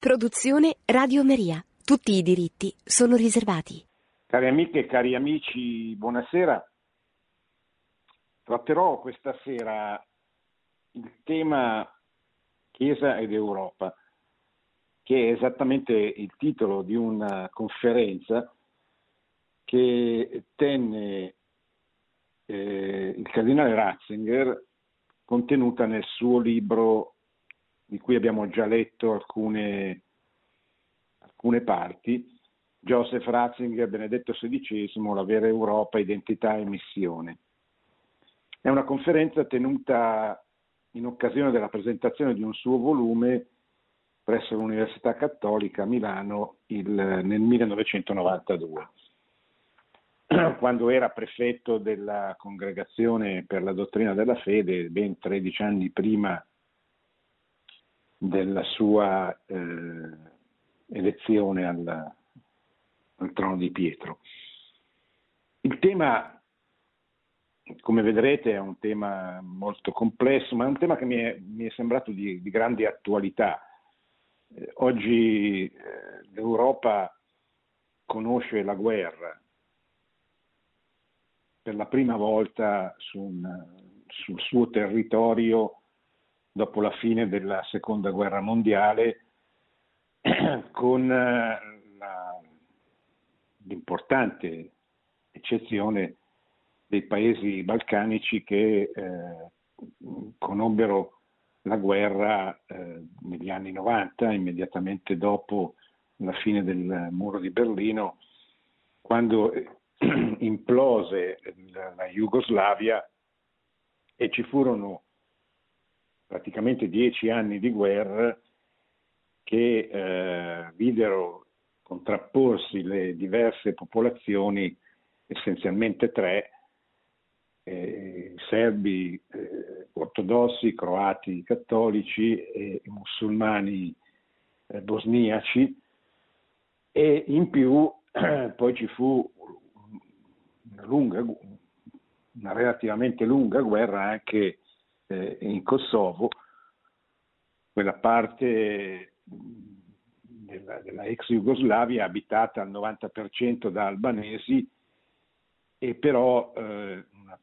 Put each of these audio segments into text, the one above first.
Produzione Radio Maria. Tutti i diritti sono riservati. Cari amiche e cari amici, buonasera. Tratterò questa sera il tema Chiesa ed Europa, che è esattamente il titolo di una conferenza che tenne eh, il cardinale Ratzinger contenuta nel suo libro di cui abbiamo già letto alcune, alcune parti, Joseph Ratzinger, Benedetto XVI, La vera Europa, identità e missione. È una conferenza tenuta in occasione della presentazione di un suo volume presso l'Università Cattolica a Milano il, nel 1992, quando era prefetto della Congregazione per la Dottrina della Fede, ben 13 anni prima della sua eh, elezione al, al trono di Pietro. Il tema, come vedrete, è un tema molto complesso, ma è un tema che mi è, mi è sembrato di, di, grande attualità. Eh, oggi eh, l'Europa conosce la guerra per la prima volta su un, sul suo territorio dopo la fine della seconda guerra mondiale con eh, la, l'importante eccezione dei paesi balcanici che eh, conobbero la guerra eh, negli anni 90, immediatamente dopo la fine del muro di Berlino, quando implose la, la Jugoslavia e ci furono praticamente dieci anni di guerra che eh, videro contrapporsi le diverse popolazioni, essenzialmente tre, eh, serbi eh, ortodossi, croati cattolici e musulmani eh, bosniaci. E in più poi ci fu una, lunga, una relativamente lunga guerra anche eh, in Kosovo, quella parte della, della, ex Jugoslavia abitata al 90% da albanesi e però eh, una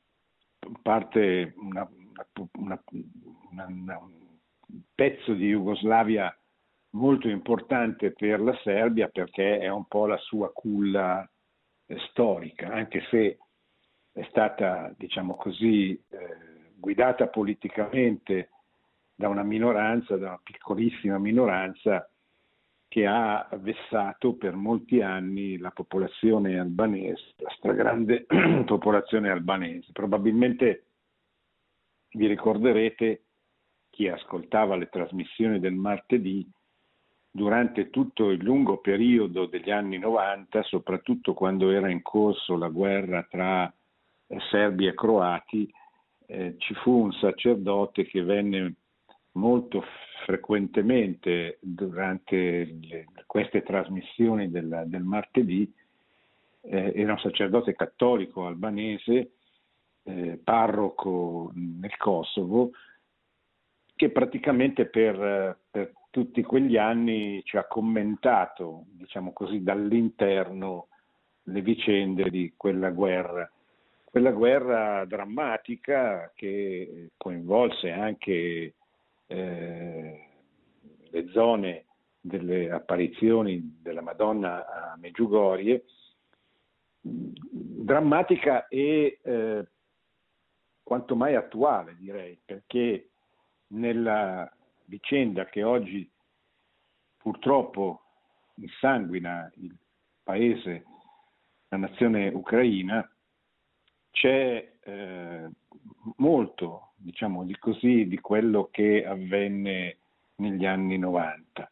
parte, una, una, un pezzo di Jugoslavia molto importante per la Serbia perché è un po' la sua culla eh, storica, anche se è stata, diciamo così, eh, guidata politicamente da una minoranza, da una piccolissima minoranza che ha vessato per molti anni la popolazione albanese, la stragrande popolazione albanese. Probabilmente vi ricorderete chi ascoltava le trasmissioni del martedì durante tutto il lungo periodo degli anni 90, soprattutto quando era in corso la guerra tra serbi e croati, eh, ci fu un sacerdote che venne molto frequentemente durante le, queste trasmissioni del, del martedì, eh, era un sacerdote cattolico albanese, eh, parroco nel Kosovo, che praticamente per, per, tutti quegli anni ci ha commentato, diciamo così, dall'interno le vicende di quella guerra quella guerra drammatica che coinvolse anche eh, le zone delle apparizioni della Madonna a Meggiugorie, drammatica e eh, quanto mai attuale direi, perché nella vicenda che oggi purtroppo insanguina il paese, la nazione ucraina, c'è eh, molto, diciamo di così, di quello che avvenne negli anni 90.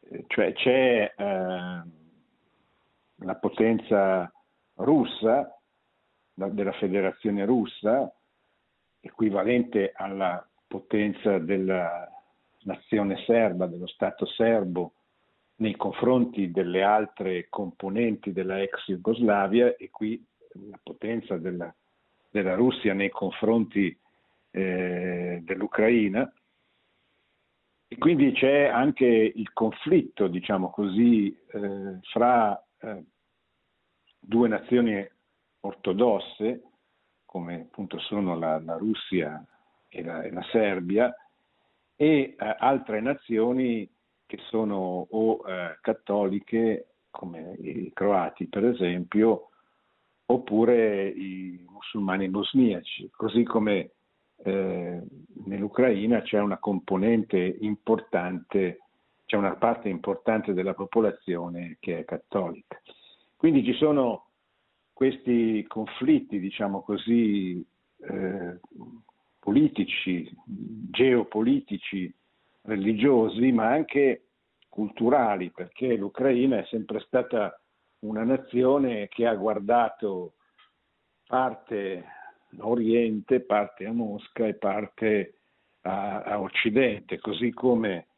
Eh, cioè c'è eh, la potenza russa, la, della federazione russa, equivalente alla potenza della nazione serba, dello Stato serbo, nei confronti delle altre componenti della ex Jugoslavia e qui la potenza della, della Russia nei confronti eh, dell'Ucraina. E quindi c'è anche il conflitto, diciamo così, eh, fra eh, due nazioni ortodosse, come appunto sono la, la Russia e la, e la, Serbia, e eh, altre nazioni che sono o eh, cattoliche, come i croati per esempio, oppure i musulmani bosniaci, così come eh, nell'Ucraina c'è una componente importante, c'è una parte importante della popolazione che è cattolica. Quindi ci sono questi conflitti, diciamo così, eh, politici, geopolitici, religiosi, ma anche culturali, perché l'Ucraina è sempre stata una nazione che ha guardato parte a Oriente, parte a Mosca e parte a, a Occidente, così come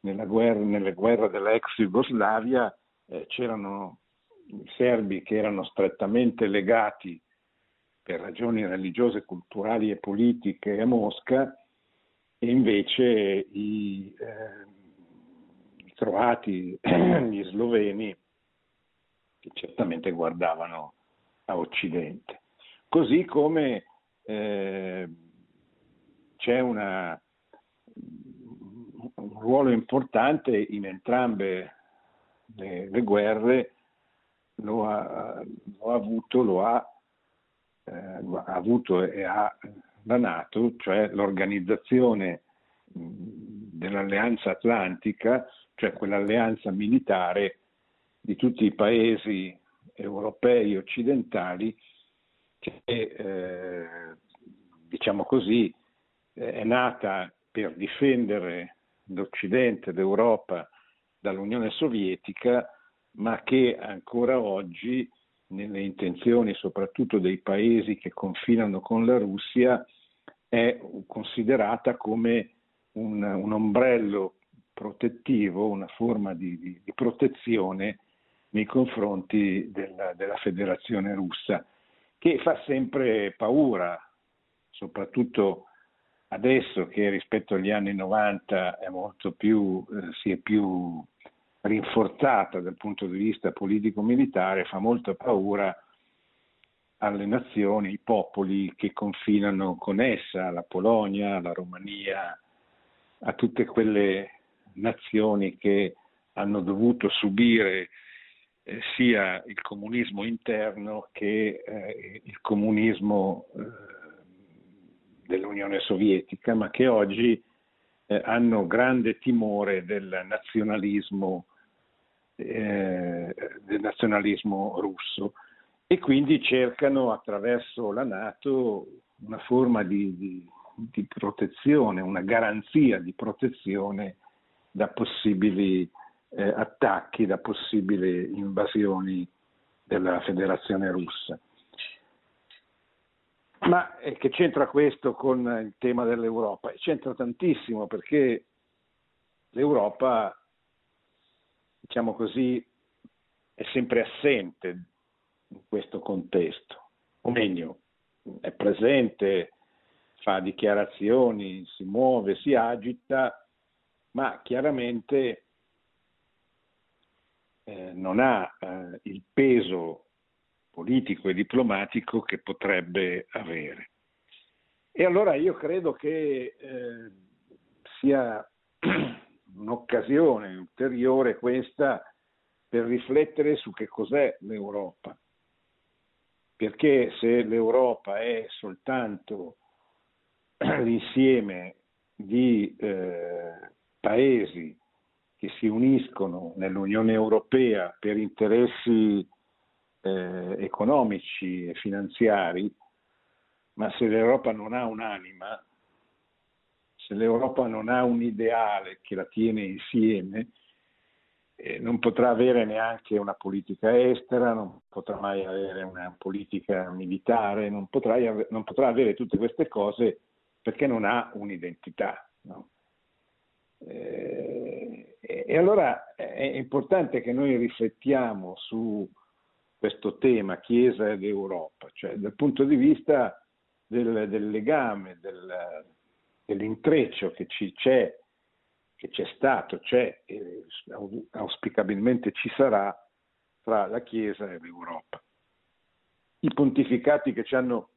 guerra, nelle guerre dell'ex Jugoslavia eh, c'erano serbi che erano strettamente legati per ragioni religiose, culturali e politiche a Mosca e invece i, eh, i croati, gli sloveni che certamente guardavano a Occidente. Così come eh, c'è una, un ruolo importante in entrambe le, le guerre, lo ha, lo ha, avuto, lo ha, eh, ha avuto e ha la Nato, cioè l'organizzazione dell'alleanza atlantica, cioè quell'alleanza militare di tutti i paesi europei occidentali che eh, diciamo così è nata per difendere l'Occidente, l'Europa dall'Unione Sovietica, ma che ancora oggi nelle intenzioni soprattutto dei paesi che confinano con la Russia è considerata come un, un ombrello protettivo, una forma di, di, di protezione nei confronti della, della Federazione russa che fa sempre paura, soprattutto adesso che rispetto agli anni 90 è più, eh, si è più rinforzata dal punto di vista politico-militare, fa molta paura alle nazioni, ai popoli che confinano con essa, la Polonia, la Romania, a tutte quelle nazioni che hanno dovuto subire eh, sia il comunismo interno che eh, il comunismo eh, dell'Unione Sovietica, ma che oggi eh, hanno grande timore del nazionalismo, del nazionalismo russo. E quindi cercano attraverso la Nato una forma di, di, di protezione, una garanzia di protezione da possibili eh, attacchi, da possibili invasioni della Federazione russa. Ma eh, che c'entra questo con il tema dell'Europa? C'entra tantissimo perché l'Europa, diciamo così, è sempre assente in questo contesto, o meglio, è presente, fa dichiarazioni, si muove, si agita, ma chiaramente eh, non ha eh, il peso politico e diplomatico che potrebbe avere. E allora io credo che eh, sia un'occasione ulteriore questa per riflettere su che cos'è l'Europa. Perché se l'Europa è soltanto l'insieme di eh, paesi che si uniscono nell'Unione Europea per interessi eh, economici e finanziari, ma se l'Europa non ha un'anima, se l'Europa non ha un ideale che la tiene insieme, eh, non potrà avere neanche una politica estera, non potrà mai avere una politica militare, non potrà, non potrà avere tutte queste cose perché non ha un'identità. No? Eh, e allora è importante che noi riflettiamo su questo tema Chiesa ed Europa, cioè dal punto di vista del, del legame, del, dell'intreccio che ci c'è che c'è stato, c'è e auspicabilmente ci sarà tra la Chiesa e l'Europa. I pontificati che ci hanno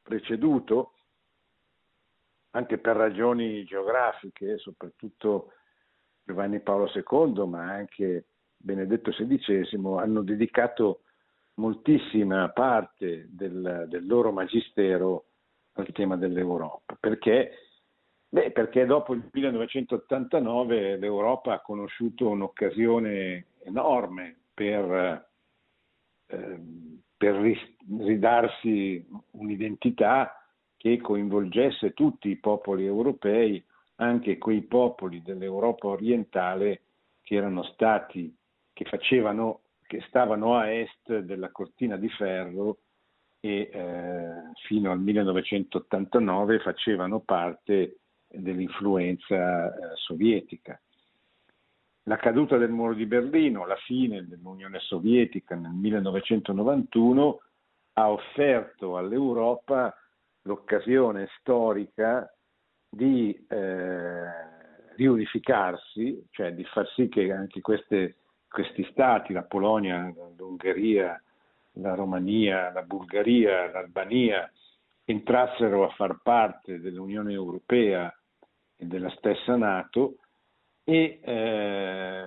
preceduto, anche per ragioni geografiche, soprattutto Giovanni Paolo II, ma anche Benedetto XVI, hanno dedicato moltissima parte del, del loro magistero al tema dell'Europa. Perché? Beh, perché dopo il 1989 l'Europa ha conosciuto un'occasione enorme per, eh, per ridarsi un'identità che coinvolgesse tutti i popoli europei, anche quei popoli dell'Europa orientale che erano stati, che facevano, che stavano a est della cortina di ferro e eh, fino al 1989 facevano parte dell'influenza eh, sovietica. La caduta del muro di Berlino, la fine dell'Unione Sovietica nel 1991 ha offerto all'Europa l'occasione storica di eh, riunificarsi, cioè di far sì che anche queste, questi stati, la Polonia, l'Ungheria, la Romania, la Bulgaria, l'Albania, entrassero a far parte dell'Unione Europea e della stessa Nato e eh,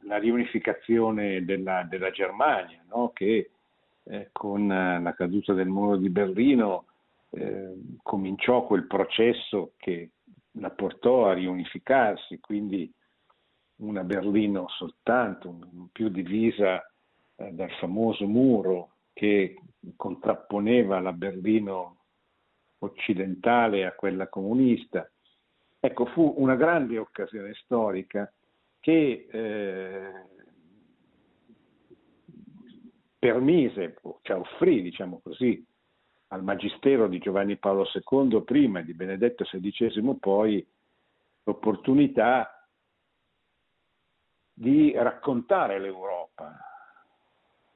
la riunificazione della, della Germania, no? che eh, con la caduta del muro di Berlino eh, cominciò quel processo che la portò a riunificarsi, quindi una Berlino soltanto, più divisa eh, dal famoso muro che contrapponeva la Berlino occidentale a quella comunista. Ecco, fu una grande occasione storica che eh, permise, cioè offrì, diciamo così, al magistero di Giovanni Paolo II prima e di Benedetto XVI poi l'opportunità di raccontare l'Europa,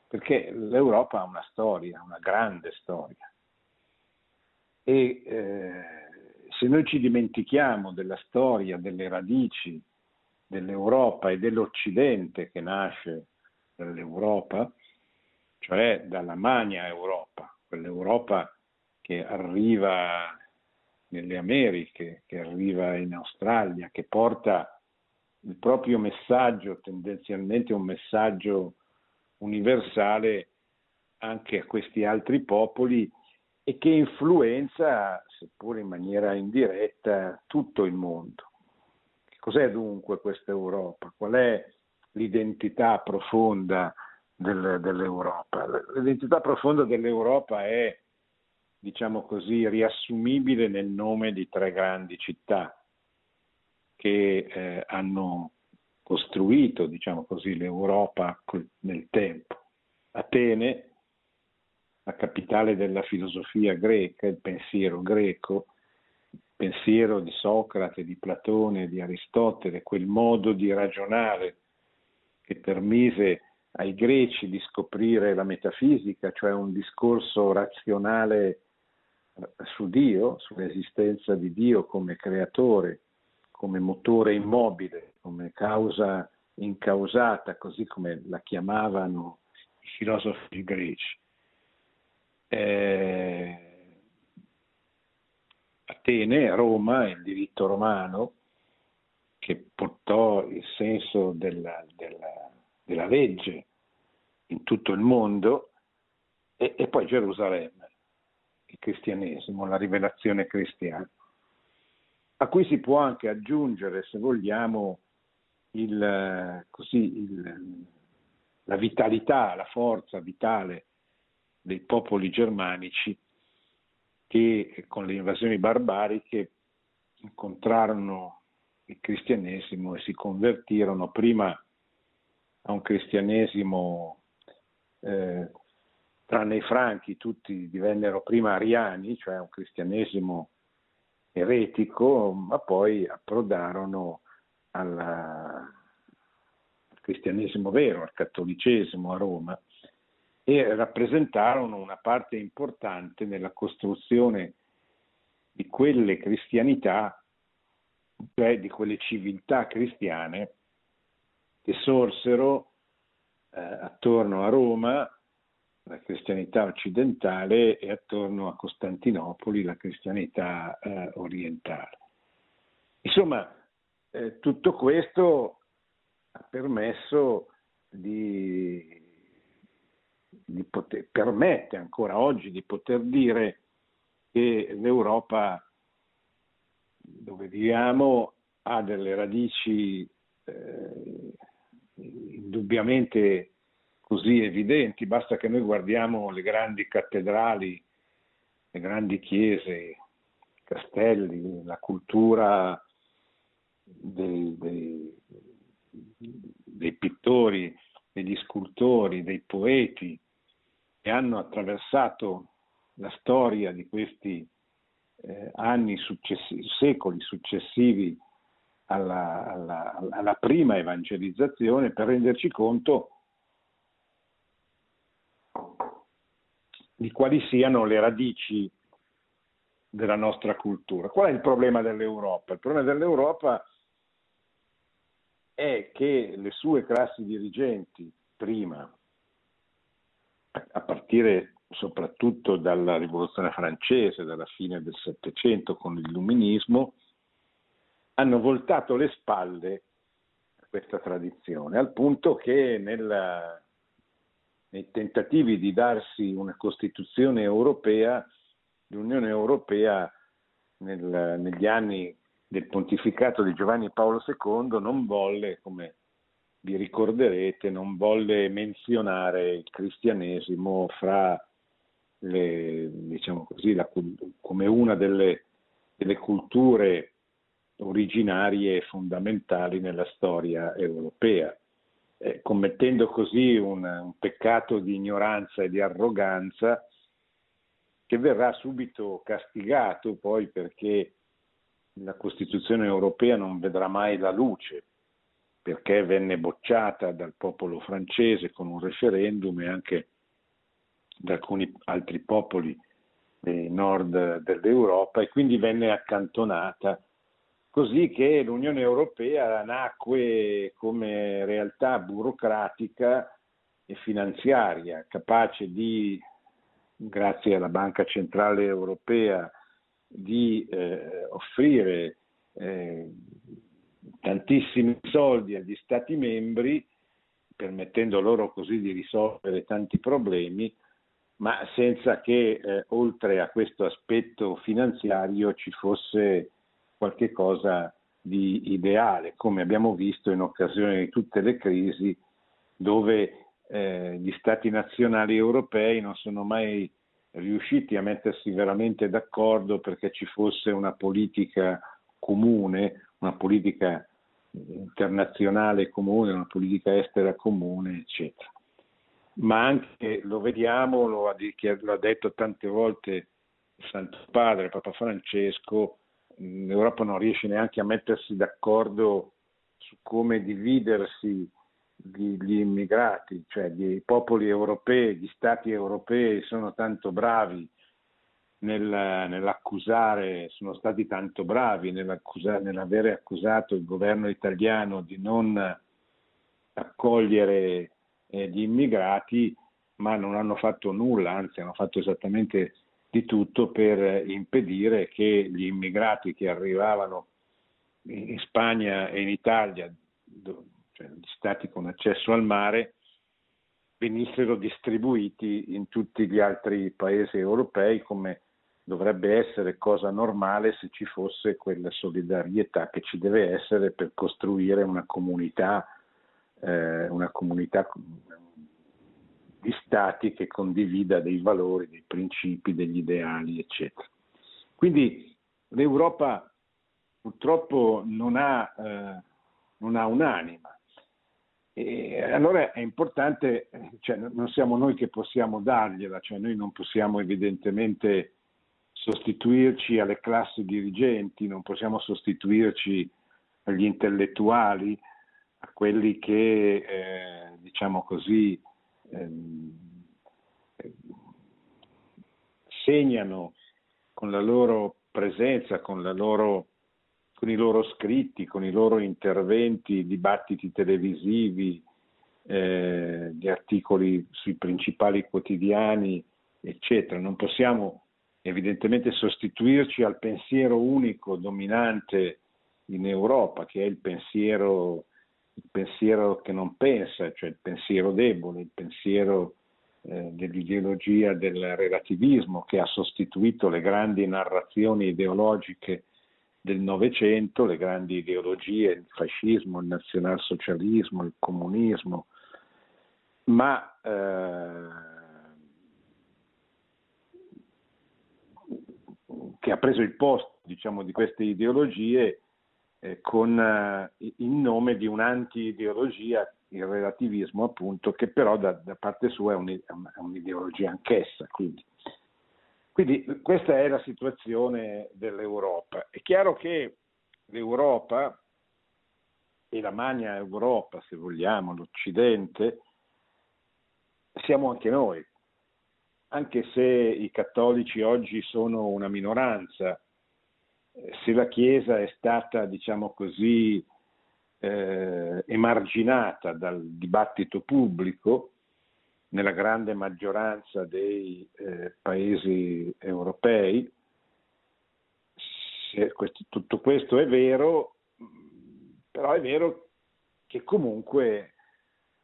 perché l'Europa ha una storia, una grande storia. E eh, se noi ci dimentichiamo della storia, delle radici dell'Europa e dell'Occidente che nasce dall'Europa, cioè dalla Magna Europa, quell'Europa che arriva nelle Americhe, che arriva in Australia, che porta il proprio messaggio, tendenzialmente un messaggio universale anche a questi altri popoli e che influenza, seppur in maniera indiretta, tutto il mondo. Cos'è dunque questa Europa? Qual è l'identità profonda del, dell'Europa? L'identità profonda dell'Europa è, diciamo così, riassumibile nel nome di tre grandi città che eh, hanno costruito, diciamo così, l'Europa nel tempo. Atene, la capitale della filosofia greca, il pensiero greco, il pensiero di Socrate, di Platone, di Aristotele, quel modo di ragionare che permise ai greci di scoprire la metafisica, cioè un discorso razionale su Dio, sull'esistenza di Dio come creatore, come motore immobile, come causa incausata, così come la chiamavano i filosofi greci. Eh, Atene, Roma, il diritto romano che portò il senso della, della, della legge in tutto il mondo e, e, poi Gerusalemme, il cristianesimo, la rivelazione cristiana, a cui si può anche aggiungere, se vogliamo, il, così, il, la vitalità, la forza vitale dei popoli germanici che con le invasioni barbariche incontrarono il cristianesimo e si convertirono prima a un cristianesimo, eh, tranne i franchi, tutti divennero prima ariani, cioè un cristianesimo eretico, ma poi approdarono alla, al cristianesimo vero, al cattolicesimo a Roma e rappresentarono una parte importante nella costruzione di quelle cristianità cioè di quelle civiltà cristiane che sorsero eh, attorno a Roma, la cristianità occidentale, e attorno a Costantinopoli, la cristianità eh, orientale. Insomma, eh, tutto questo ha permesso di, di poter, permette ancora oggi di poter dire che l'Europa dove viviamo ha delle radici indubbiamente così evidenti, basta che noi guardiamo le grandi cattedrali, le grandi chiese, i castelli, la cultura dei, dei, dei pittori, degli scultori, dei poeti che hanno attraversato la storia di questi eh, anni successivi, secoli successivi alla, alla, alla prima evangelizzazione per renderci conto di quali siano le radici della nostra cultura. Qual è il problema dell'Europa? Il problema dell'Europa è che le sue classi dirigenti, prima, a partire soprattutto dalla rivoluzione francese, dalla fine del Settecento con l'illuminismo, hanno voltato le spalle a questa tradizione, al punto che nella, nei tentativi di darsi una Costituzione europea, l'Unione Europea nel, negli anni del pontificato di Giovanni Paolo II non volle, come vi ricorderete, non volle menzionare il cristianesimo fra le, diciamo così, la, come una delle, delle culture originarie e fondamentali nella storia europea, eh, commettendo così un, un, peccato di ignoranza e di arroganza che verrà subito castigato poi perché la Costituzione europea non vedrà mai la luce, perché venne bocciata dal popolo francese con un referendum e anche da alcuni altri popoli del nord dell'Europa e quindi venne accantonata, così che l'Unione Europea nacque come realtà burocratica e finanziaria, capace di, grazie alla Banca Centrale Europea, di eh, offrire eh, tantissimi soldi agli Stati membri, permettendo loro così di risolvere tanti problemi, ma senza che eh, oltre a questo aspetto finanziario ci fosse qualche cosa di ideale, come abbiamo visto in occasione di tutte le crisi dove eh, gli stati nazionali europei non sono mai riusciti a mettersi veramente d'accordo perché ci fosse una politica comune, una politica internazionale comune, una politica estera comune, eccetera. Ma anche lo vediamo, lo ha, detto tante volte Santo Padre, Papa Francesco, l'Europa non riesce neanche a mettersi d'accordo su come dividersi gli, gli immigrati, cioè gli popoli europei, gli stati europei sono tanto bravi nel, nell'accusare, sono stati tanto bravi nell'avere accusato il governo italiano di non accogliere eh, di immigrati, ma non hanno fatto nulla, anzi hanno fatto esattamente di tutto per impedire che gli immigrati che arrivavano in Spagna e in Italia, cioè gli stati con accesso al mare, venissero distribuiti in tutti gli altri paesi europei come dovrebbe essere cosa normale se ci fosse quella solidarietà che ci deve essere per costruire una comunità eh, una comunità di stati che condivida dei valori, dei principi, degli ideali, eccetera. Quindi l'Europa purtroppo non ha, eh, non ha un'anima. E allora è importante, cioè non siamo noi che possiamo dargliela, cioè noi non possiamo evidentemente sostituirci alle classi dirigenti, non possiamo sostituirci agli intellettuali, a quelli che, eh, diciamo così, ehm, segnano con la loro presenza, con la loro con i loro scritti, con i loro interventi, dibattiti televisivi, eh, di articoli sui principali quotidiani, eccetera. Non possiamo evidentemente sostituirci al pensiero unico dominante in Europa, che è il pensiero, il pensiero che non pensa, cioè il pensiero debole, il pensiero eh, dell'ideologia del relativismo che ha sostituito le grandi narrazioni ideologiche del Novecento, le grandi ideologie, il fascismo, il nazionalsocialismo, il comunismo, ma eh, che ha preso il posto diciamo, di queste ideologie eh, con, eh, in nome di un'anti-ideologia, il relativismo appunto, che però da, da parte sua è, un, è, un'ideologia anch'essa. Quindi. quindi questa è la situazione dell'Europa. È chiaro che l'Europa e la magna Europa, se vogliamo, l'Occidente, siamo anche noi, anche se i cattolici oggi sono una minoranza, eh, se la Chiesa è stata, diciamo così, eh, emarginata dal dibattito pubblico nella grande maggioranza dei eh, paesi europei, questo, tutto questo è vero, però è vero che comunque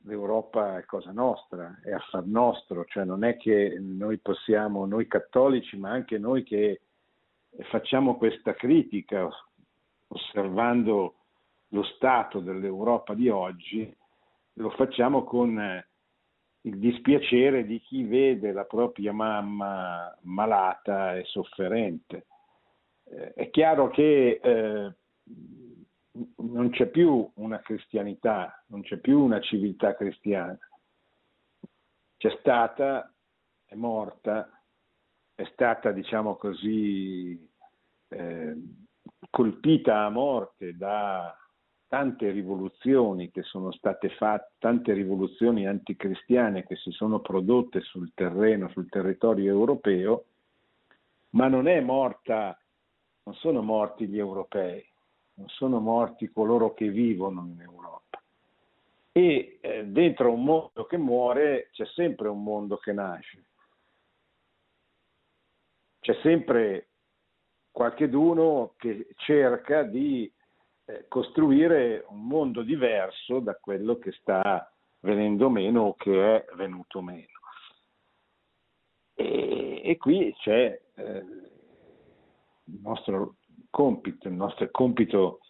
l'Europa è cosa nostra, è affar nostro, cioè non è che noi possiamo, noi cattolici, ma anche noi che facciamo questa critica osservando lo stato dell'Europa di oggi, lo facciamo con il dispiacere di chi vede la propria mamma malata e sofferente. Eh, è chiaro che eh, non c'è più una cristianità, non c'è più una civiltà cristiana. C'è stata, è morta, è stata, diciamo così, eh, colpita a morte da tante rivoluzioni che sono state fatte, tante rivoluzioni anticristiane che si sono prodotte sul terreno, sul territorio europeo, ma non è morta, non sono morti gli europei, non sono morti coloro che vivono in Europa. E eh, dentro un mondo che muore c'è sempre un mondo che nasce. C'è sempre qualcheduno che cerca di eh, costruire un mondo diverso da quello che sta venendo meno o che è venuto meno. E, e qui c'è eh, il nostro compito, il nostro compito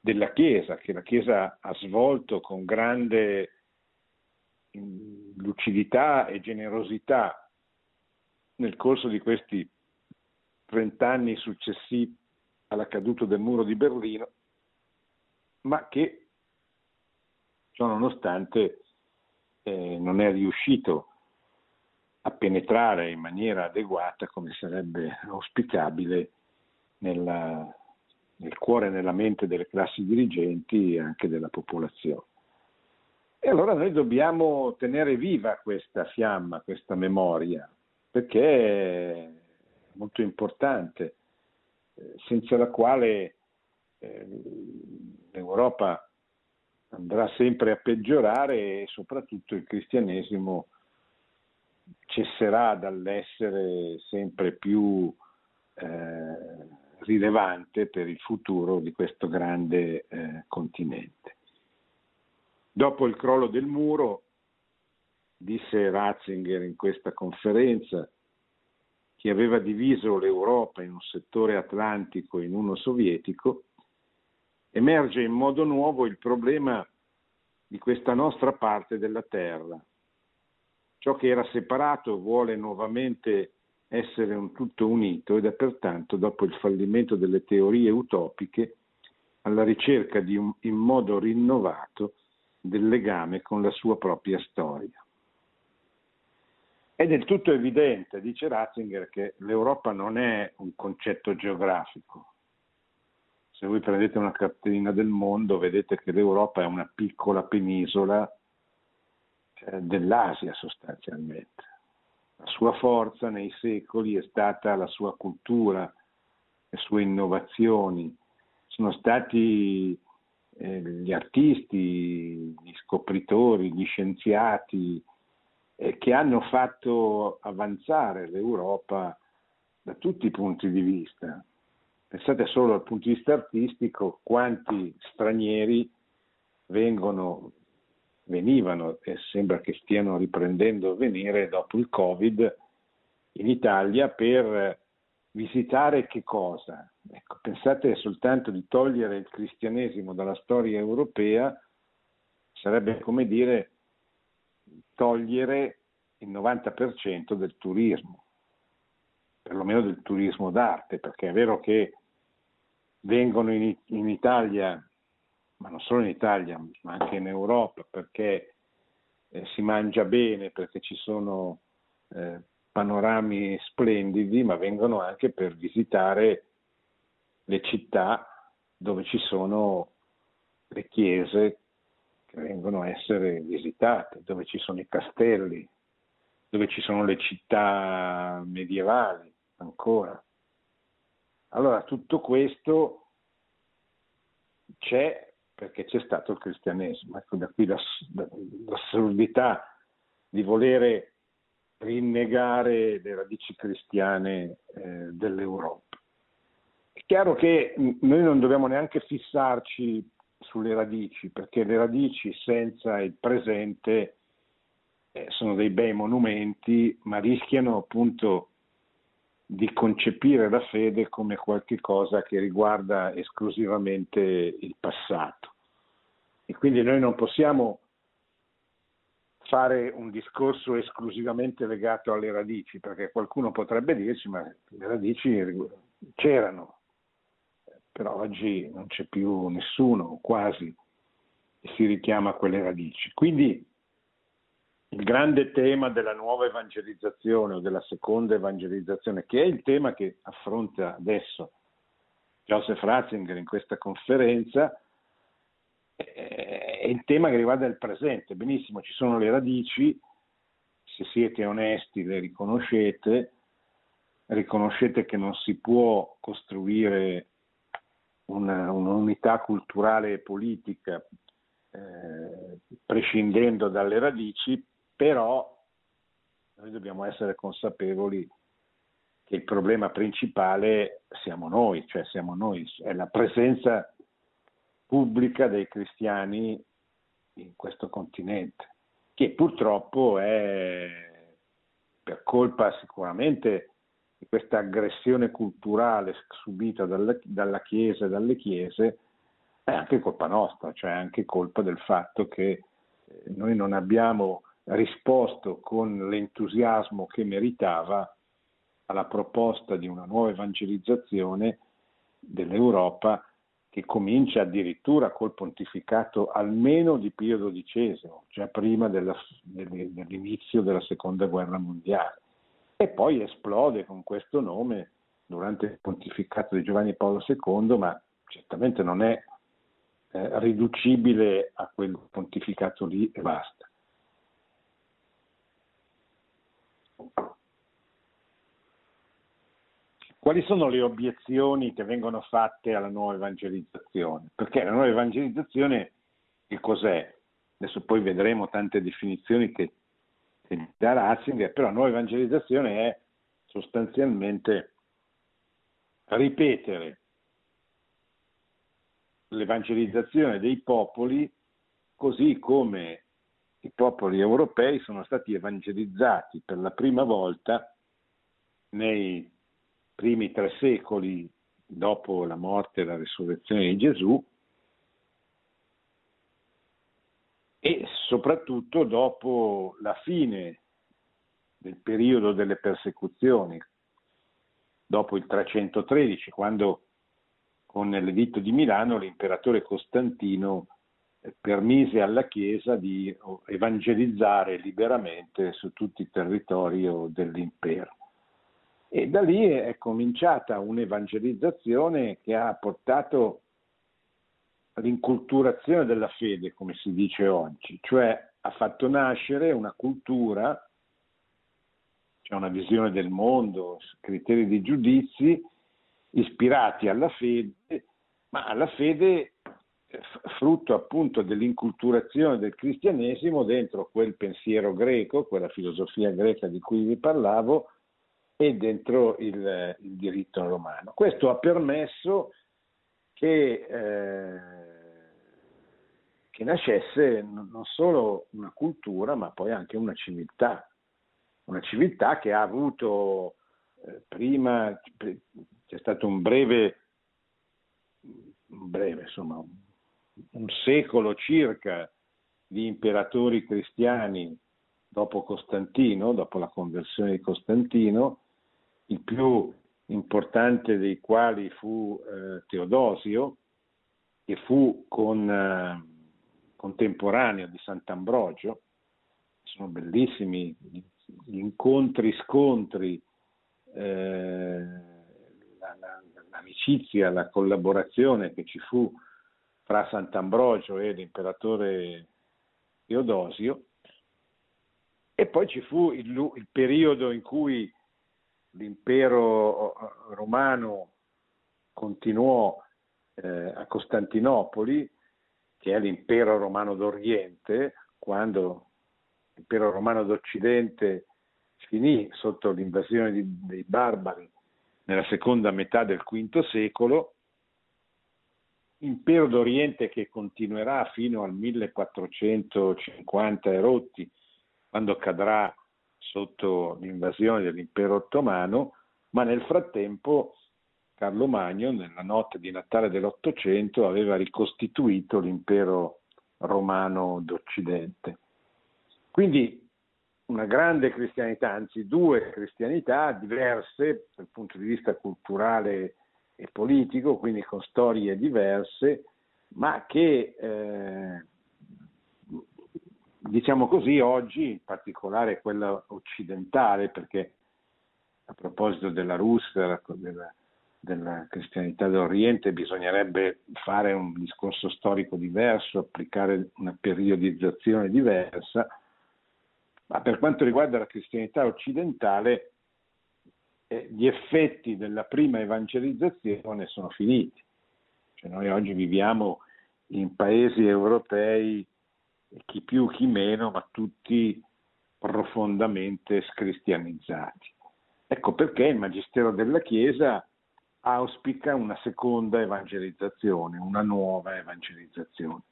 della Chiesa, che la Chiesa ha svolto con grande mm, lucidità e generosità nel corso di questi trent'anni successivi alla caduta del muro di Berlino, ma che ciò nonostante eh, non è riuscito a penetrare in maniera adeguata come sarebbe auspicabile nella, nel cuore e nella mente delle classi dirigenti e anche della popolazione. E allora noi dobbiamo tenere viva questa fiamma, questa memoria, perché è molto importante, eh, senza la quale eh, l'Europa andrà sempre a peggiorare e soprattutto il cristianesimo cesserà dall'essere sempre più eh, rilevante per il futuro di questo grande eh, continente. Dopo il crollo del muro, disse Ratzinger in questa conferenza, che aveva diviso l'Europa in un settore atlantico e in uno sovietico, emerge in modo nuovo il problema di questa nostra parte della Terra. Ciò che era separato vuole nuovamente essere un tutto unito ed è pertanto, dopo il fallimento delle teorie utopiche, alla ricerca un, in modo rinnovato del legame con la sua propria storia. È del tutto evidente, dice Ratzinger, che l'Europa non è un concetto geografico. Se voi prendete una cartellina del mondo, vedete che l'Europa è una piccola penisola eh, dell'Asia sostanzialmente la sua forza nei secoli è stata la sua cultura, le sue innovazioni, sono stati eh, gli artisti, gli scopritori, gli scienziati eh, che hanno fatto avanzare l'Europa da tutti i punti di vista. Pensate solo dal punto di vista artistico quanti stranieri vengono, venivano e sembra che stiano riprendendo a venire dopo il Covid in Italia per visitare che cosa? Ecco, pensate soltanto di togliere il cristianesimo dalla storia europea sarebbe come dire togliere il 90% del turismo, perlomeno del turismo d'arte, perché è vero che vengono in, in Italia, ma non solo in Italia, ma anche in Europa, perché eh, si mangia bene, perché ci sono eh, panorami splendidi, ma vengono anche per visitare le città dove ci sono le chiese vengono a essere visitate, dove ci sono i castelli, dove ci sono le città medievali ancora. Allora tutto questo c'è perché c'è stato il cristianesimo, ecco da qui l'assurdità di volere rinnegare le radici cristiane eh, dell'Europa. È chiaro che noi non dobbiamo neanche fissarci sulle radici, perché le radici senza il presente eh, sono dei bei monumenti, ma rischiano appunto di concepire la fede come qualcosa che riguarda esclusivamente il passato. E quindi noi non possiamo fare un discorso esclusivamente legato alle radici, perché qualcuno potrebbe dirci ma le radici c'erano, però oggi non c'è più nessuno, quasi, che si richiama a quelle radici. Quindi il grande tema della nuova evangelizzazione o della seconda evangelizzazione, che è il tema che affronta adesso Joseph Ratzinger in questa conferenza, è il tema che riguarda il presente. Benissimo, ci sono le radici, se siete onesti le riconoscete, riconoscete che non si può costruire una, un'unità culturale e politica eh, prescindendo dalle radici, però noi dobbiamo essere consapevoli che il problema principale siamo noi, cioè siamo noi, è la presenza pubblica dei cristiani in questo continente, che purtroppo è per colpa sicuramente questa aggressione culturale subita dalla, dalla Chiesa e dalle Chiese, è anche colpa nostra, cioè anche colpa del fatto che eh, noi non abbiamo risposto con l'entusiasmo che meritava alla proposta di una nuova evangelizzazione dell'Europa che comincia addirittura col pontificato almeno di Pio XII, già prima della, dell'inizio della seconda guerra mondiale, e poi esplode con questo nome durante il pontificato di Giovanni Paolo II, ma certamente non è eh, riducibile a quel pontificato lì e basta. Quali sono le obiezioni che vengono fatte alla nuova evangelizzazione? Perché la nuova evangelizzazione che cos'è? Adesso poi vedremo tante definizioni che, dà Ratzinger, però nuova evangelizzazione è sostanzialmente ripetere l'evangelizzazione dei popoli così come i popoli europei sono stati evangelizzati per la prima volta nei primi tre secoli dopo la morte e la risurrezione di Gesù e soprattutto dopo la fine del periodo delle persecuzioni, dopo il 313, quando con l'editto di Milano l'imperatore Costantino permise alla Chiesa di evangelizzare liberamente su tutto il territorio dell'impero. E da lì è cominciata un'evangelizzazione che ha portato all'inculturazione della fede, come si dice oggi, cioè ha fatto nascere una cultura, cioè una visione del mondo, criteri di giudizi ispirati alla fede, ma alla fede frutto appunto dell'inculturazione del cristianesimo dentro quel pensiero greco, quella filosofia greca di cui vi parlavo, e dentro il, il diritto romano. Questo ha permesso che, eh, che nascesse non solo una cultura, ma poi anche una civiltà, una civiltà che ha avuto eh, prima, c'è stato un breve, un breve insomma, un secolo circa di imperatori cristiani dopo Costantino, dopo la conversione di Costantino, il più importante dei quali fu eh, Teodosio, che fu con, eh, contemporaneo di Sant'Ambrogio. Sono bellissimi gli incontri, scontri, eh, la, la, l'amicizia, la collaborazione che ci fu fra Sant'Ambrogio e l'imperatore Teodosio. E poi ci fu il, il periodo in cui l'impero eh, romano continuò eh, a Costantinopoli, che è l'impero romano d'Oriente, quando l'impero romano d'Occidente finì sotto l'invasione di, dei barbari nella seconda metà del V secolo, impero d'Oriente che continuerà fino al 1450 e rotti, quando cadrà sotto l'invasione dell'impero ottomano, ma nel frattempo Carlo Magno, nella notte di Natale dell'Ottocento, aveva ricostituito l'impero romano d'Occidente. Quindi una grande cristianità, anzi due cristianità diverse dal punto di vista culturale e politico, quindi con storie diverse, ma che eh, diciamo così oggi, in particolare quella occidentale, perché a proposito della Russia, della, della cristianità dell'Oriente, bisognerebbe fare un discorso storico diverso, applicare una periodizzazione diversa, ma per quanto riguarda la cristianità occidentale, eh, gli effetti della prima evangelizzazione sono finiti. Cioè noi oggi viviamo in paesi europei, chi più chi meno, ma tutti profondamente scristianizzati. Ecco perché il Magistero della Chiesa auspica una seconda evangelizzazione, una nuova evangelizzazione,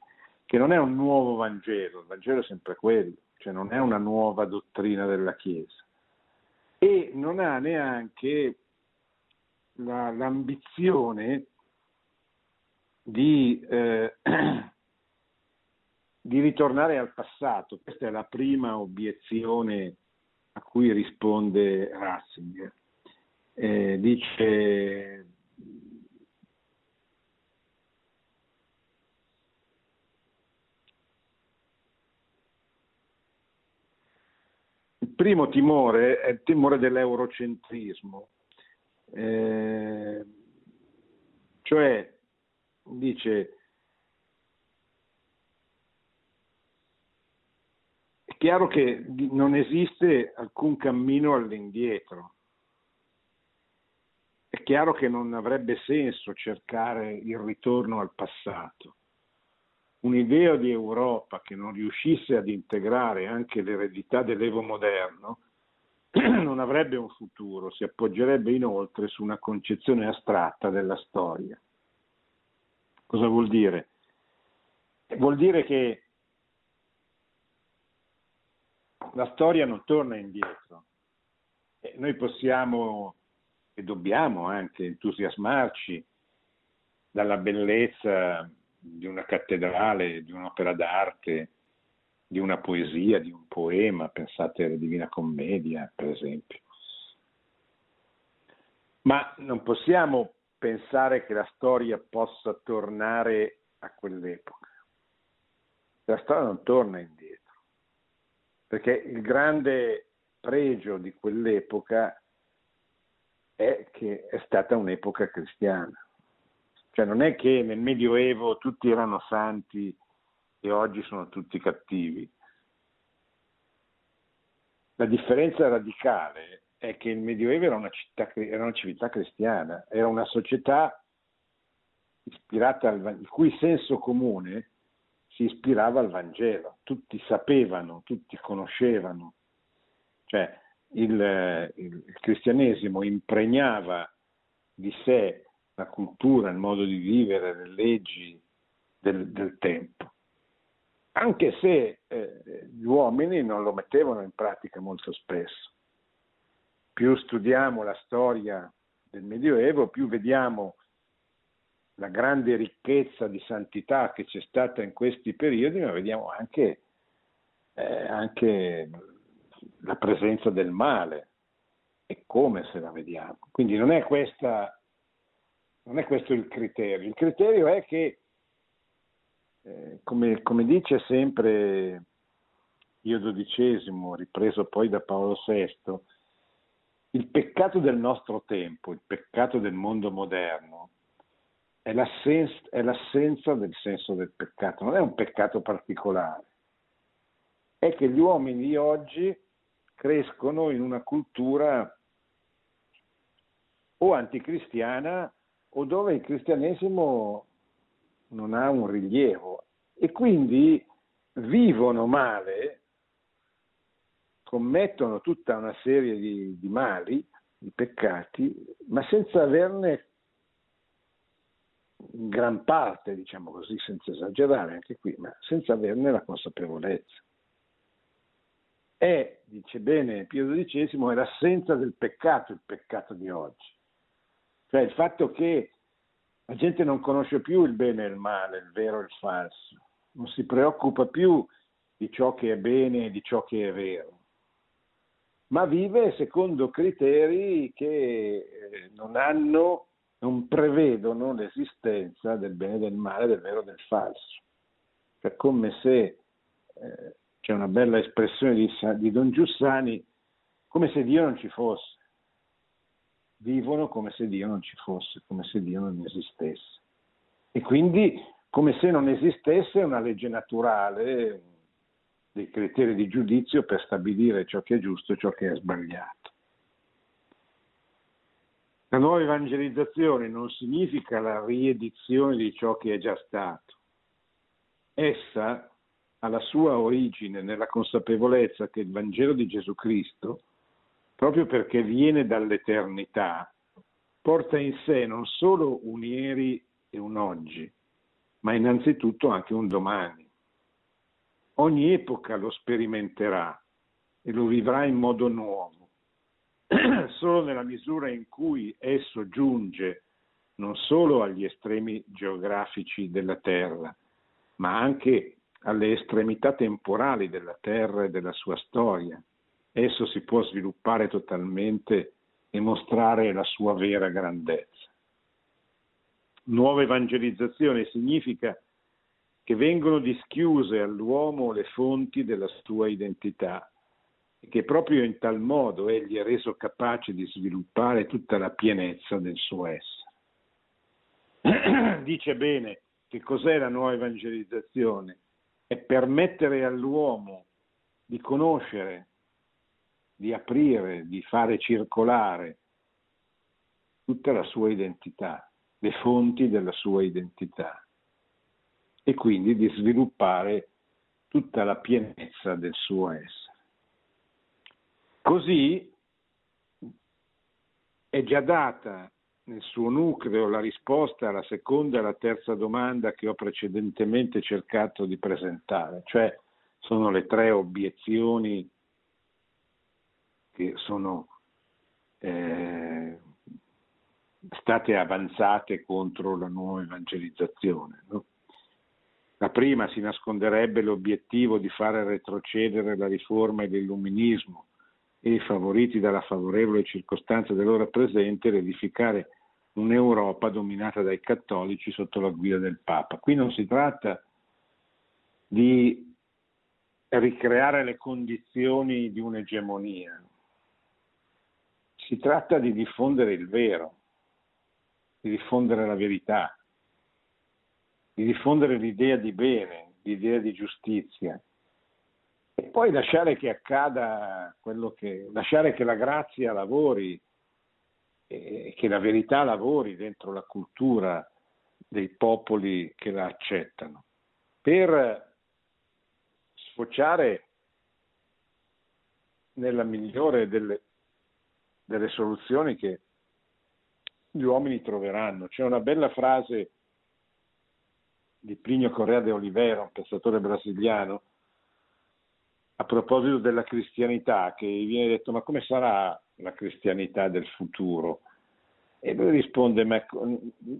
che non è un nuovo Vangelo, il Vangelo è sempre quello, cioè non è una nuova dottrina della Chiesa e non ha neanche la, l'ambizione di, eh, di ritornare al passato. Questa è la prima obiezione a cui risponde Ratzinger. Eh, dice primo timore è il timore dell'eurocentrismo, eh, cioè dice è chiaro che non esiste alcun cammino all'indietro, chiaro che non avrebbe senso cercare il ritorno al passato un'idea di Europa che non riuscisse ad integrare anche l'eredità dell'Evo moderno non avrebbe un futuro, si appoggerebbe inoltre su una concezione astratta della storia. Cosa vuol dire? Vuol dire che la storia non torna indietro. Noi possiamo e dobbiamo anche entusiasmarci dalla bellezza di una cattedrale, di un'opera d'arte, di una poesia, di un poema, pensate alla Divina Commedia, per esempio. Ma non possiamo pensare che la storia possa tornare a quell'epoca. La storia non torna indietro, perché il grande pregio di quell'epoca è che è stata un'epoca cristiana. Cioè non è che nel Medioevo tutti erano santi e oggi sono tutti cattivi. La differenza radicale è che il Medioevo era una, città, era una civiltà cristiana, era una società ispirata al, il cui senso comune si ispirava al Vangelo. Tutti sapevano, tutti conoscevano. Cioè, il, il, il cristianesimo impregnava di sé la cultura, il modo di vivere, le leggi del, del tempo, anche se eh, gli uomini non lo mettevano in pratica molto spesso. Più studiamo la storia del Medioevo, più vediamo la grande ricchezza di santità che c'è stata in questi periodi, ma vediamo anche, eh, anche la presenza del male e come se la vediamo. Quindi non è, questa, non è questo il criterio. Il criterio è che, eh, come, come, dice sempre Io XII, ripreso poi da Paolo VI, il peccato del nostro tempo, il peccato del mondo moderno, è l'assenza, è l'assenza del senso del peccato, non è un peccato particolare, è che gli uomini di oggi crescono in una cultura o anticristiana o dove il cristianesimo non ha un rilievo e quindi vivono male, commettono tutta una serie di, di mali, di peccati, ma senza averne in gran parte, diciamo così, senza esagerare anche qui, ma senza averne la consapevolezza. È, dice bene Pio XII, è l'assenza del peccato il peccato di oggi. Cioè il fatto che la gente non conosce più il bene e il male, il vero e il falso, non si preoccupa più di ciò che è bene e di ciò che è vero, ma vive secondo criteri che eh, non hanno non prevedono l'esistenza del bene e del male, del vero e del falso. È come se, eh, c'è una bella espressione di, di Don Giussani, come se Dio non ci fosse. Vivono come se Dio non ci fosse, come se Dio non esistesse. E quindi come se non esistesse una legge naturale, dei criteri di giudizio per stabilire ciò che è giusto e ciò che è sbagliato. La nuova evangelizzazione non significa la riedizione di ciò che è già stato. Essa ha la sua origine nella consapevolezza che il Vangelo di Gesù Cristo, proprio perché viene dall'eternità, porta in sé non solo un ieri e un oggi, ma innanzitutto anche un domani. Ogni epoca lo sperimenterà e lo vivrà in modo nuovo solo nella misura in cui esso giunge non solo agli estremi geografici della Terra, ma anche alle estremità temporali della Terra e della sua storia. Esso si può sviluppare totalmente e mostrare la sua vera grandezza. Nuova evangelizzazione significa che vengono dischiuse all'uomo le fonti della sua identità che proprio in tal modo egli è reso capace di sviluppare tutta la pienezza del suo essere. Dice bene che cos'è la nuova evangelizzazione? È permettere all'uomo di conoscere, di aprire, di fare circolare tutta la sua identità, le fonti della sua identità e quindi di sviluppare tutta la pienezza del suo essere. Così è già data nel suo nucleo la risposta alla seconda e alla terza domanda che ho precedentemente cercato di presentare, cioè sono le tre obiezioni che sono eh, state avanzate contro la nuova evangelizzazione. No? La prima si nasconderebbe l'obiettivo di fare retrocedere la riforma e l'illuminismo, e favoriti dalla favorevole circostanza dell'ora presente, l'edificare un'Europa dominata dai cattolici sotto la guida del Papa. Qui non si tratta di ricreare le condizioni di un'egemonia, si tratta di diffondere il vero, di diffondere la verità, di diffondere l'idea di bene, l'idea di giustizia, e poi lasciare che accada quello che, lasciare che la grazia lavori e che la verità lavori dentro la cultura dei popoli che la accettano, per sfociare nella migliore delle, delle soluzioni che gli uomini troveranno. C'è una bella frase di Plinio Correa de Oliveira, un pensatore brasiliano, a proposito della cristianità, che viene detto ma come sarà la cristianità del futuro? E lui risponde ma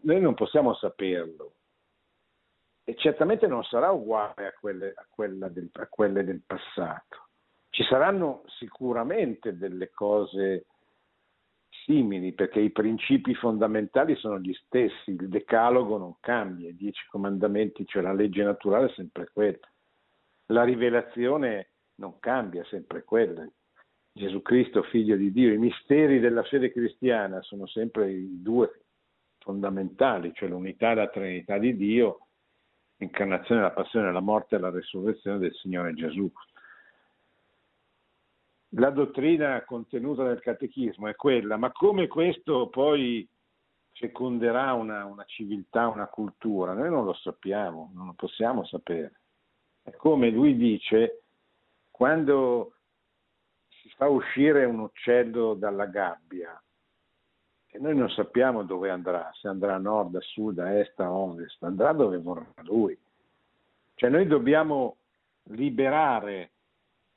noi non possiamo saperlo. E certamente non sarà uguale a quelle, a, del, a quelle del passato. Ci saranno sicuramente delle cose simili perché i principi fondamentali sono gli stessi, il decalogo non cambia, i dieci comandamenti, cioè la legge naturale è sempre quella, la rivelazione non cambia, sempre quella. Gesù Cristo, figlio di Dio, i misteri della fede cristiana sono sempre i due fondamentali, cioè l'unità e la Trinità di Dio, l'incarnazione, la passione, la morte e la resurrezione del Signore Gesù. La dottrina contenuta nel catechismo è quella, ma come questo poi feconderà una, una civiltà, una cultura, noi non lo sappiamo, non lo possiamo sapere. È come lui dice, quando si fa uscire un uccello dalla gabbia e noi non sappiamo dove andrà, se andrà a nord, a sud, a est, a ovest, andrà dove vorrà lui. Cioè noi dobbiamo liberare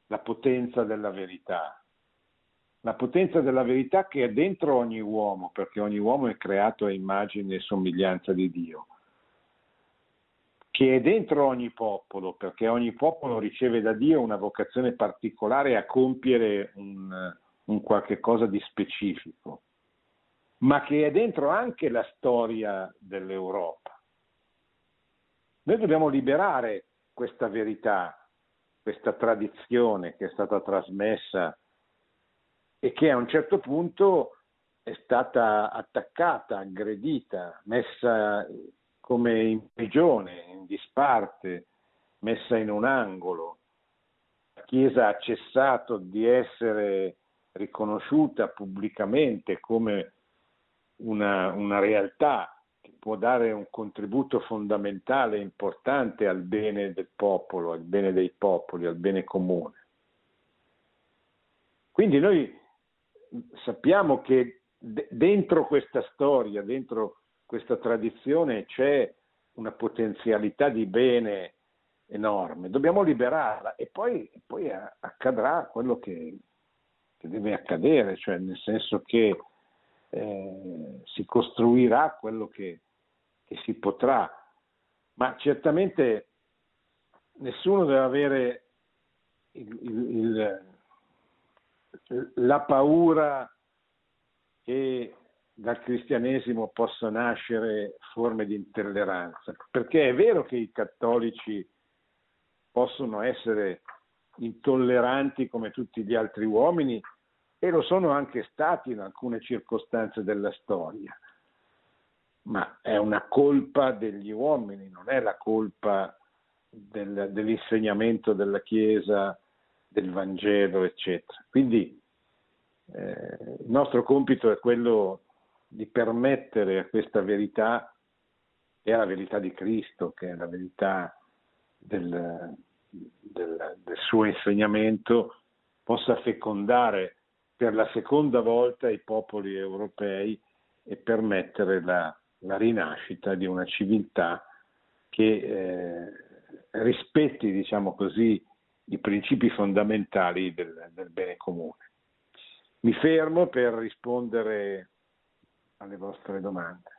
la potenza della verità, la potenza della verità che è dentro ogni uomo, perché ogni uomo è creato a immagine e somiglianza di Dio che è dentro ogni popolo, perché ogni popolo riceve da Dio una vocazione particolare a compiere un, un qualche cosa di specifico, ma che è dentro anche la storia dell'Europa. Noi dobbiamo liberare questa verità, questa tradizione che è stata trasmessa e che a un certo punto è stata attaccata, aggredita, messa come in prigione, in disparte, messa in un angolo. La Chiesa ha cessato di essere riconosciuta pubblicamente come una, una realtà che può dare un contributo fondamentale e importante al bene del popolo, al bene dei popoli, al bene comune. Quindi noi sappiamo che dentro questa storia, dentro questa tradizione c'è una potenzialità di bene enorme, dobbiamo liberarla e poi, poi accadrà quello che, che, deve accadere, cioè nel senso che eh, si costruirà quello che, che si potrà, ma certamente nessuno deve avere il, il, il, la paura che dal cristianesimo possa nascere forme di intolleranza, perché è vero che i cattolici possono essere intolleranti come tutti gli altri uomini e lo sono anche stati in alcune circostanze della storia, ma è una colpa degli uomini, non è la colpa del, dell'insegnamento della Chiesa, del Vangelo, eccetera. Quindi eh, il nostro compito è quello di permettere a questa verità, che è la verità di Cristo, che è la verità del, del, del suo insegnamento, possa fecondare per la seconda volta i popoli europei e permettere la, la rinascita di una civiltà che eh, rispetti, diciamo così, i principi fondamentali del, del, bene comune. Mi fermo per rispondere alle vostre domande.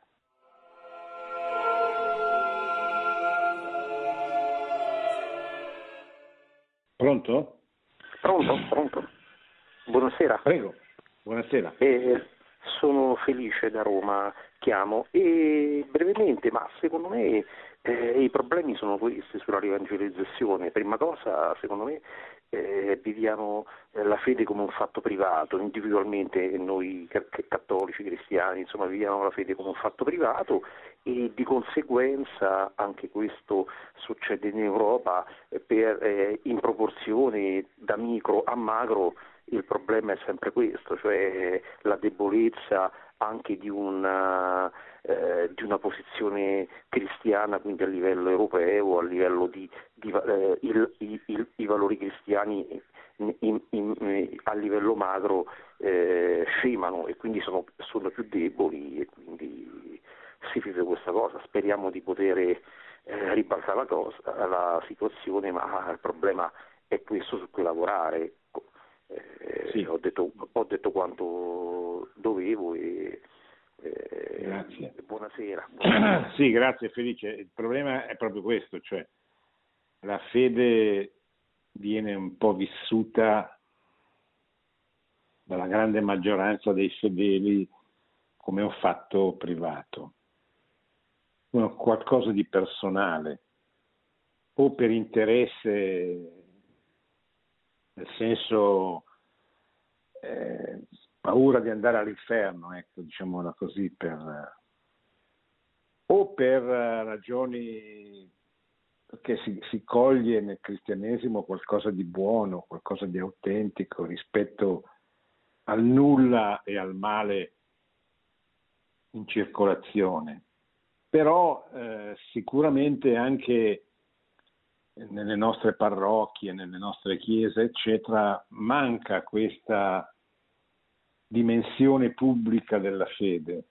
Pronto? Pronto, pronto. Buonasera. Prego, buonasera. Eh, sono felice da Roma, chiamo e brevemente, ma secondo me eh, i problemi sono questi sulla rivangelizzazione. Prima cosa, secondo me, eh, viviamo eh, la fede come un fatto privato, individualmente noi cattolici, cristiani, insomma viviamo la fede come un fatto privato e di conseguenza anche questo succede in Europa eh, per, eh, in proporzione da micro a macro il problema è sempre questo, cioè la debolezza anche di una eh, di una posizione cristiana, quindi a livello europeo, a livello di, di eh, il, il, i valori cristiani in, in, in, a livello macro eh, scemano e quindi sono, sono, più deboli e quindi si vive questa cosa. Speriamo di poter eh, ribaltare la, cosa, la situazione, ma il problema è questo su cui lavorare. Eh, sì. ho, detto, ho, detto, quanto dovevo e eh, grazie. Buonasera. buonasera. sì, grazie Felice. Il problema è proprio questo, cioè la fede viene un po' vissuta dalla grande maggioranza dei fedeli come un fatto privato, qualcosa di personale, o per interesse, nel senso eh, paura di andare all'inferno, ecco, diciamola così, per, o per ragioni che si, si, coglie nel cristianesimo qualcosa di buono, qualcosa di autentico rispetto al nulla e al male in circolazione. Però eh, sicuramente anche nelle nostre parrocchie, nelle nostre chiese, eccetera, manca questa dimensione pubblica della fede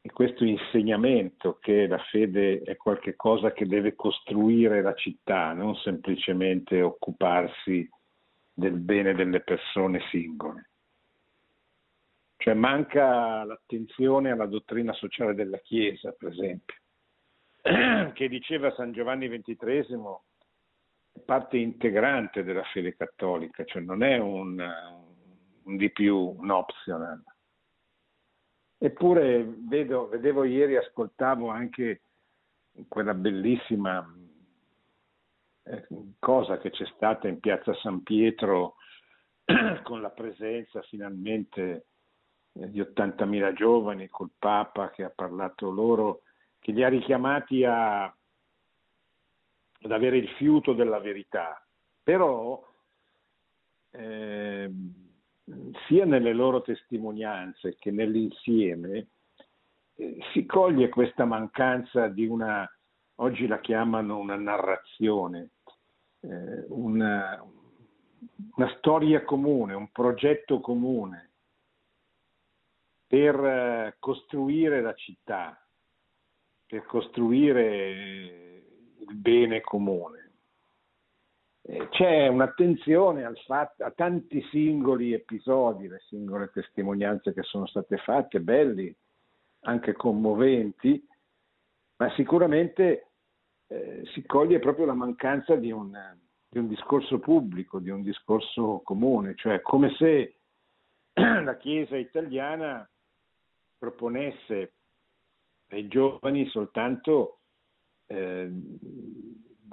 e questo insegnamento che la fede è qualcosa che deve costruire la città, non semplicemente occuparsi del bene delle persone singole. Cioè manca l'attenzione alla dottrina sociale della Chiesa, per esempio, che diceva San Giovanni XXIII parte integrante della fede cattolica, cioè non è un, un di più, un optional. Eppure vedo, vedevo ieri, ascoltavo anche quella bellissima eh, cosa che c'è stata in piazza San Pietro con la presenza finalmente eh, di 80.000 giovani col Papa che ha parlato loro, che li ha richiamati a, ad avere il fiuto della verità. Però eh, sia nelle loro testimonianze che nell'insieme eh, si coglie questa mancanza di una, oggi la chiamano una narrazione, eh, una, una storia comune, un progetto comune per eh, costruire la città, per costruire il bene comune. Eh, c'è un'attenzione fatto, a tanti singoli episodi, le singole testimonianze che sono state fatte, belli, anche commoventi, ma sicuramente eh, si coglie proprio la mancanza di un, di un, discorso pubblico, di un discorso comune, cioè come se la Chiesa italiana proponesse ai giovani soltanto eh,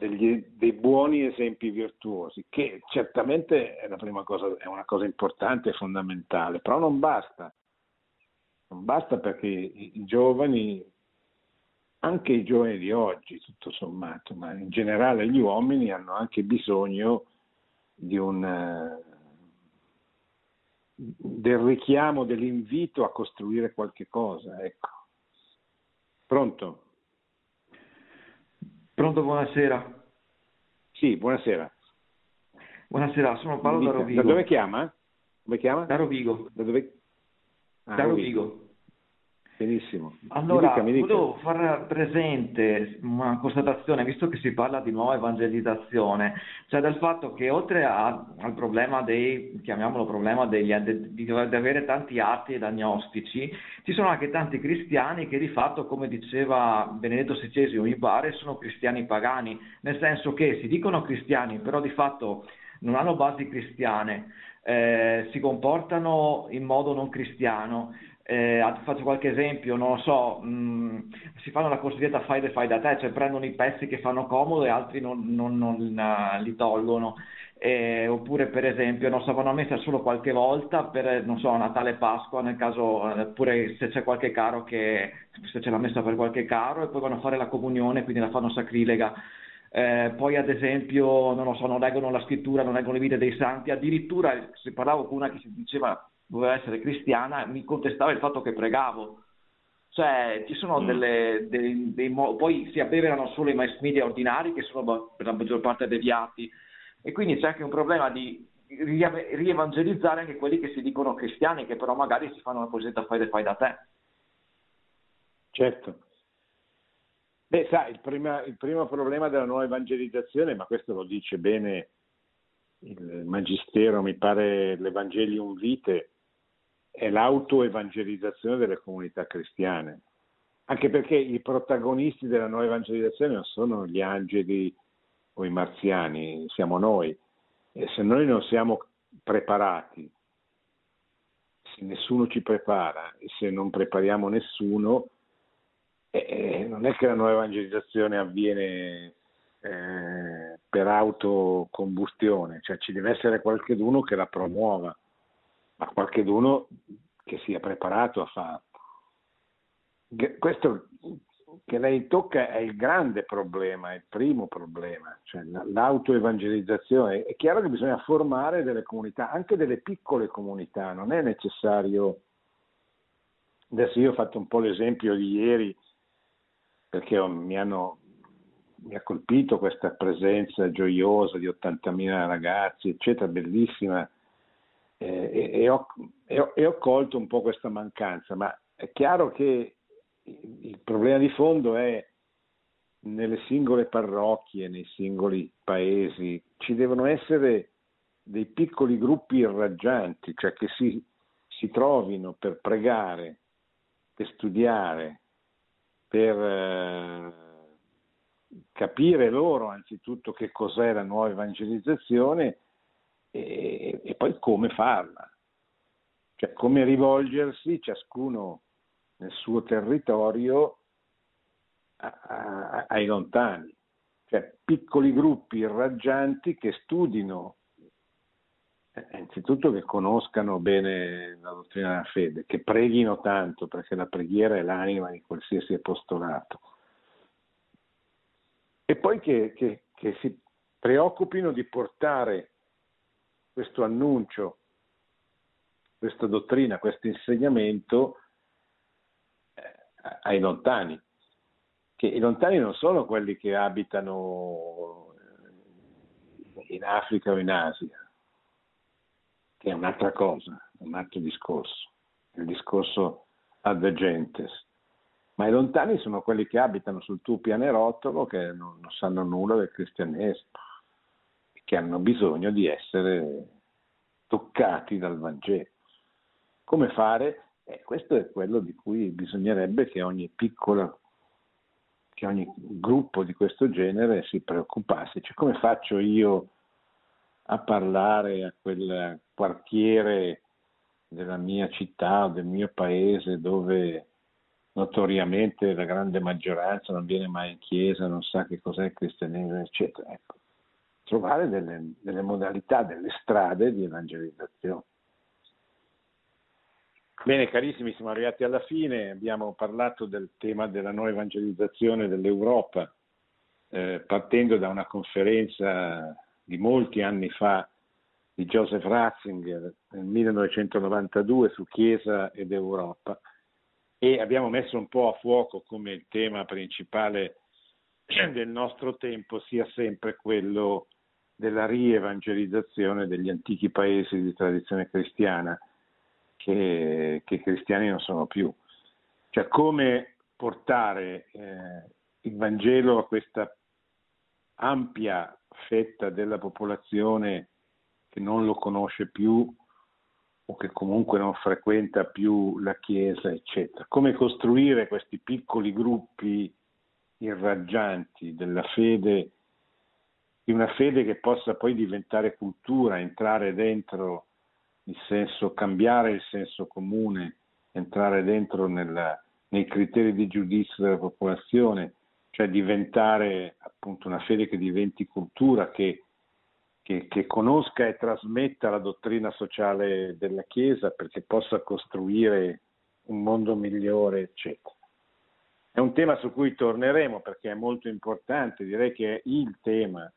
degli, dei buoni esempi virtuosi, che certamente è, cosa, è una cosa importante e fondamentale, però non basta. Non basta perché i, i giovani, anche i giovani di oggi, tutto sommato, ma in generale gli uomini hanno anche bisogno di un, del richiamo, dell'invito a costruire qualche cosa. Ecco. Pronto? Pronto, buonasera. Sì, buonasera. Buonasera, sono Paolo da Rovigo. Da dove chiama? Come chiama? Da Rovigo. Da dove? Ah, da Rovigo. Benissimo. Allora, mi dica, mi dica. volevo far presente una constatazione, visto che si parla di nuova evangelizzazione, cioè del fatto che oltre a, al problema dei, chiamiamolo problema degli, di, di, avere tanti atti ed agnostici, ci sono anche tanti cristiani che di fatto, come diceva Benedetto XVI, mi pare, sono cristiani pagani, nel senso che si dicono cristiani, però di fatto non hanno basi cristiane, eh, si comportano in modo non cristiano eh, faccio qualche esempio, non lo so, mh, mm, si fanno la cosiddetta fai, fai da te, cioè prendono i pezzi che fanno comodo e altri non, non, non uh, li tolgono. Eh, oppure per esempio non so, vanno a messa solo qualche volta per non so, Natale Pasqua nel caso oppure se c'è qualche caro che se c'è la messa per qualche caro e poi vanno a fare la comunione quindi la fanno sacrilega eh, poi ad esempio non lo so non leggono la scrittura non leggono le vite dei santi addirittura se parlavo con una che si diceva doveva essere cristiana, mi contestava il fatto che pregavo. Cioè, ci sono mm. delle, dei, dei, poi si abbeverano solo i mass media ordinari che sono per la maggior parte deviati e quindi c'è anche un problema di rievangelizzare anche quelli che si dicono cristiani che però magari si fanno una cosiddetta fede fai da te. Certo. Beh, sai, il, prima, il primo problema della nuova evangelizzazione, ma questo lo dice bene il Magistero, mi pare l'Evangelium Vite, è l'autoevangelizzazione delle comunità cristiane. Anche perché i protagonisti della nuova evangelizzazione non sono gli angeli o i marziani, siamo noi. E se noi non siamo preparati, se nessuno ci prepara e se non prepariamo nessuno, eh, non è che la nuova evangelizzazione avviene eh, per autocombustione, cioè ci deve essere qualcuno che la promuova, ma qualcuno che sia preparato a farlo. Questo che lei tocca è il grande problema, è il primo problema, cioè l'autoevangelizzazione. È chiaro che bisogna formare delle comunità, anche delle piccole comunità, non è necessario. Adesso io ho fatto un po' l'esempio di ieri perché mi hanno mi ha colpito questa presenza gioiosa di 80.000 ragazzi, eccetera, bellissima, e, e, ho, e, ho, e, ho, colto un po' questa mancanza, ma è chiaro che il problema di fondo è nelle singole parrocchie, nei singoli paesi, ci devono essere dei piccoli gruppi irraggianti, cioè che si, si trovino per pregare, per studiare, per... Eh, capire loro anzitutto che cos'è la nuova evangelizzazione e, e poi come farla, cioè come rivolgersi ciascuno nel suo territorio a, a, ai lontani, cioè piccoli gruppi irraggianti che studino, eh, innanzitutto che conoscano bene la dottrina della fede, che preghino tanto, perché la preghiera è l'anima di qualsiasi apostolato. E poi che, che, che si preoccupino di portare questo annuncio, questa dottrina, questo insegnamento eh, ai lontani, che i lontani non sono quelli che abitano in Africa o in Asia, che è un'altra cosa, un altro discorso, il discorso ad gentes. Ma i lontani sono quelli che abitano sul tuo pianerottolo, che non, non sanno nulla del cristianesimo, che hanno bisogno di essere toccati dal Vangelo. Come fare? Eh, questo è quello di cui bisognerebbe che ogni piccola, che ogni gruppo di questo genere si preoccupasse. Cioè, come faccio io a parlare a quel quartiere della mia città o del mio paese dove notoriamente la grande maggioranza non viene mai in chiesa, non sa che cos'è il cristianesimo, eccetera. Ecco. Trovare delle, delle modalità, delle strade di evangelizzazione. Bene, carissimi, siamo arrivati alla fine, abbiamo parlato del tema della nuova evangelizzazione dell'Europa, eh, partendo da una conferenza di molti anni fa di Joseph Ratzinger nel 1992 su Chiesa ed Europa e abbiamo messo un po' a fuoco come il tema principale del nostro tempo sia sempre quello della rievangelizzazione degli antichi paesi di tradizione cristiana che, che cristiani non sono più. Cioè come portare eh, il Vangelo a questa ampia fetta della popolazione che non lo conosce più o che comunque non frequenta più la Chiesa, eccetera. Come costruire questi piccoli gruppi irraggianti della fede, di una fede che possa poi diventare cultura, entrare dentro il senso, cambiare il senso comune, entrare dentro nella, nei criteri di giudizio della popolazione, cioè diventare appunto una fede che diventi cultura, che che, che, conosca e trasmetta la dottrina sociale della Chiesa perché possa costruire un mondo migliore, eccetera. È un tema su cui torneremo perché è molto importante, direi che è il tema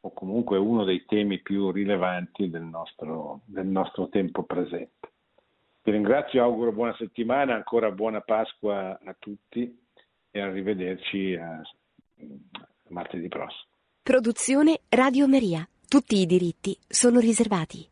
o comunque uno dei temi più rilevanti del nostro, del nostro tempo presente. Ti ringrazio, auguro buona settimana, ancora buona Pasqua a tutti e arrivederci a martedì prossimo. Produzione Radio Maria. Tutti i diritti sono riservati.